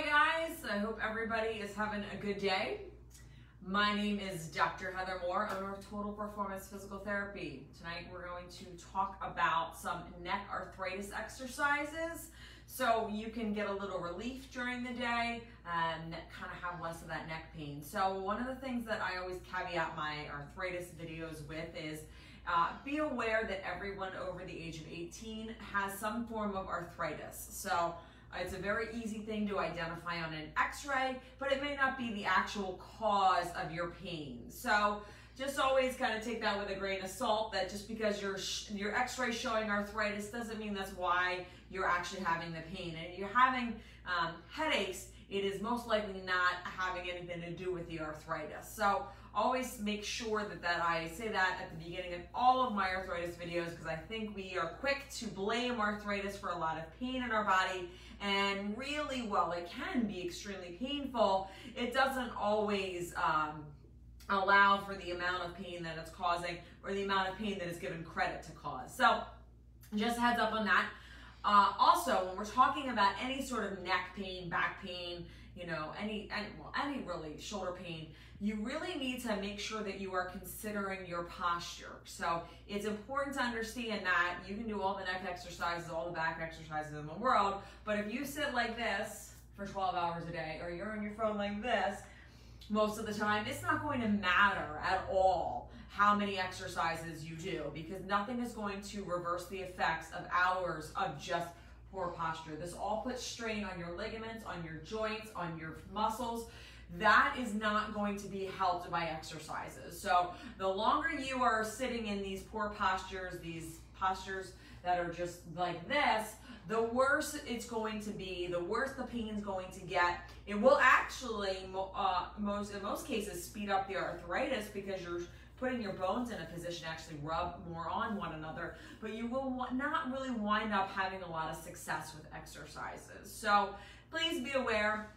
Hi guys, I hope everybody is having a good day. My name is Dr. Heather Moore, owner of Total Performance Physical Therapy. Tonight we're going to talk about some neck arthritis exercises so you can get a little relief during the day and kind of have less of that neck pain. So one of the things that I always caveat my arthritis videos with is uh, be aware that everyone over the age of 18 has some form of arthritis. So it's a very easy thing to identify on an x-ray, but it may not be the actual cause of your pain. So just always kind of take that with a grain of salt that just because your your x-ray showing arthritis doesn't mean that's why you're actually having the pain. And you're having um, headaches, it is most likely not having anything to do with the arthritis. So always make sure that, that I say that at the beginning of all of my arthritis videos because I think we are quick to blame arthritis for a lot of pain in our body and really, while it can be extremely painful, it doesn't always um, allow for the amount of pain that it's causing or the amount of pain that is given credit to cause. So just heads up on that. Uh, also, when we're talking about any sort of neck pain, back pain, you know, any, any, well, any really shoulder pain, you really need to make sure that you are considering your posture. So it's important to understand that you can do all the neck exercises, all the back exercises in the world, but if you sit like this for 12 hours a day, or you're on your phone like this, most of the time, it's not going to matter at all how many exercises you do because nothing is going to reverse the effects of hours of just poor posture. This all puts strain on your ligaments, on your joints, on your muscles. That is not going to be helped by exercises. So the longer you are sitting in these poor postures, these postures that are just like this, the worse it's going to be, the worse the pain is going to get. It will actually, uh, most in most cases, speed up the arthritis because you're putting your bones in a position to actually rub more on one another, but you will not really wind up having a lot of success with exercises. So please be aware,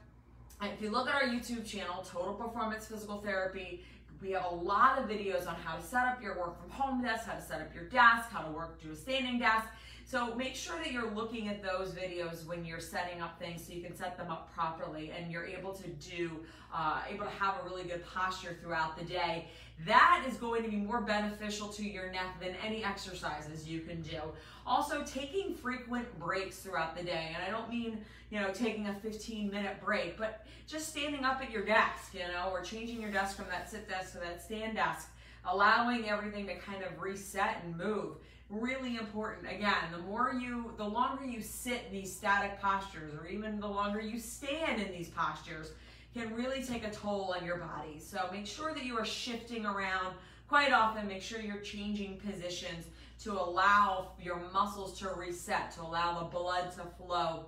if you look at our YouTube channel, Total Performance Physical Therapy, we have a lot of videos on how to set up your work from home desk, how to set up your desk, how to work to a standing desk. So make sure that you're looking at those videos when you're setting up things so you can set them up properly and you're able to do, uh, able to have a really good posture throughout the day. That is going to be more beneficial to your neck than any exercises you can do. Also, taking frequent breaks throughout the day. And I don't mean, you know, taking a 15 minute break, but just standing up at your desk, you know, or changing your desk from that sit desk to that stand desk, allowing everything to kind of reset and move really important. Again, the more you, the longer you sit in these static postures, or even the longer you stand in these postures, can really take a toll on your body. So make sure that you are shifting around quite often. Make sure you're changing positions to allow your muscles to reset, to allow the blood to flow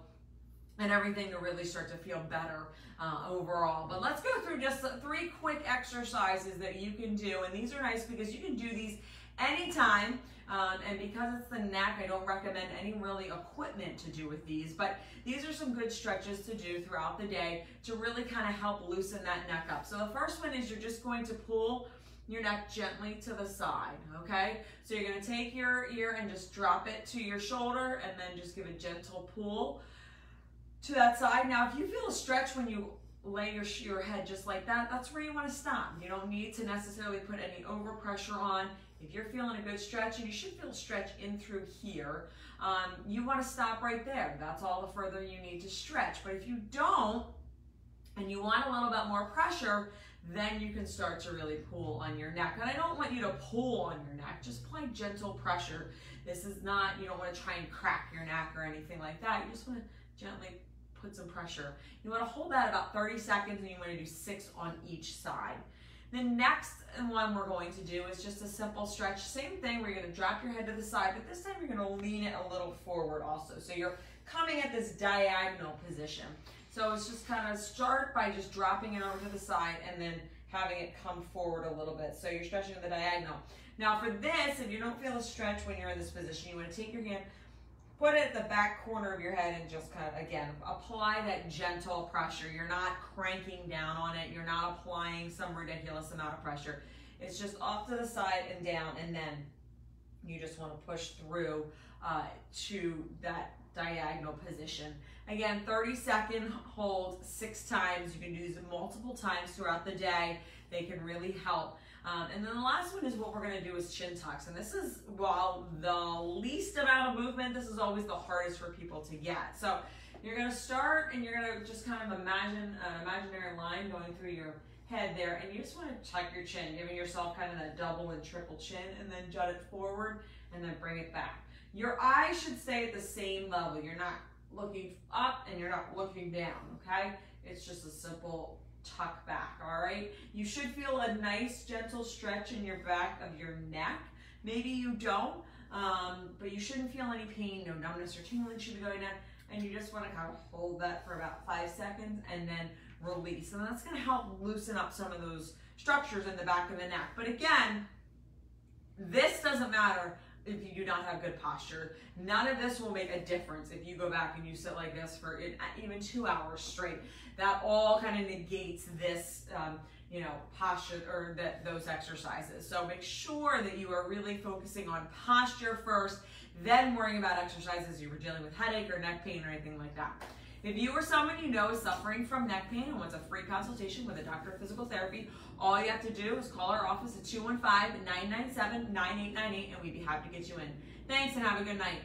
and everything to really start to feel better uh, overall. But let's go through just three quick exercises that you can do. And these are nice because you can do these anytime. Um, and because it's the neck, I don't recommend any really equipment to do with these, but these are some good stretches to do throughout the day to really kind of help loosen that neck up. So the first one is you're just going to pull your neck gently to the side, okay? So you're gonna take your ear and just drop it to your shoulder and then just give a gentle pull to that side. Now, if you feel a stretch when you lay your, your head just like that, that's where you wanna stop. You don't need to necessarily put any overpressure on. If you're feeling a good stretch, and you should feel stretch in through here, um, you want to stop right there. That's all the further you need to stretch. But if you don't, and you want a little bit more pressure, then you can start to really pull on your neck. And I don't want you to pull on your neck, just apply gentle pressure. This is not, you don't want to try and crack your neck or anything like that. You just want to gently put some pressure. You want to hold that about 30 seconds and you want to do six on each side. The next one we're going to do is just a simple stretch. Same thing, we're gonna drop your head to the side, but this time you're gonna lean it a little forward also. So you're coming at this diagonal position. So it's just kind of start by just dropping it over to the side and then having it come forward a little bit. So you're stretching the diagonal. Now for this, if you don't feel a stretch when you're in this position, you wanna take your hand, put it at the back corner of your head and just kind of, again, apply that gentle pressure. You're not cranking down on it. You're not applying some ridiculous amount of pressure. It's just off to the side and down, and then you just want to push through uh, to that diagonal position. Again, 30 second hold six times. You can do these multiple times throughout the day. They can really help. Um, and then the last one is what we're gonna do is chin tucks. And this is, while the least amount of movement, this is always the hardest for people to get. So you're gonna start and you're gonna just kind of imagine an imaginary line going through your head there. And you just wanna tuck your chin, giving yourself kind of that double and triple chin and then jut it forward and then bring it back. Your eyes should stay at the same level. You're not looking up and you're not looking down, okay? It's just a simple tuck back, all right? You should feel a nice gentle stretch in your back of your neck. Maybe you don't, um, but you shouldn't feel any pain, no numbness or tingling should be going on. And you just wanna kind of hold that for about five seconds and then release. And that's gonna help loosen up some of those structures in the back of the neck. But again, this doesn't matter if you do not have good posture. None of this will make a difference if you go back and you sit like this for even two hours straight. That all kind of negates this, um, you know, posture or that those exercises. So make sure that you are really focusing on posture first, then worrying about exercises if you're dealing with headache or neck pain or anything like that. If you or someone you know is suffering from neck pain and wants a free consultation with a doctor of physical therapy, all you have to do is call our office at 215-997-9898 and we'd be happy to get you in. Thanks and have a good night.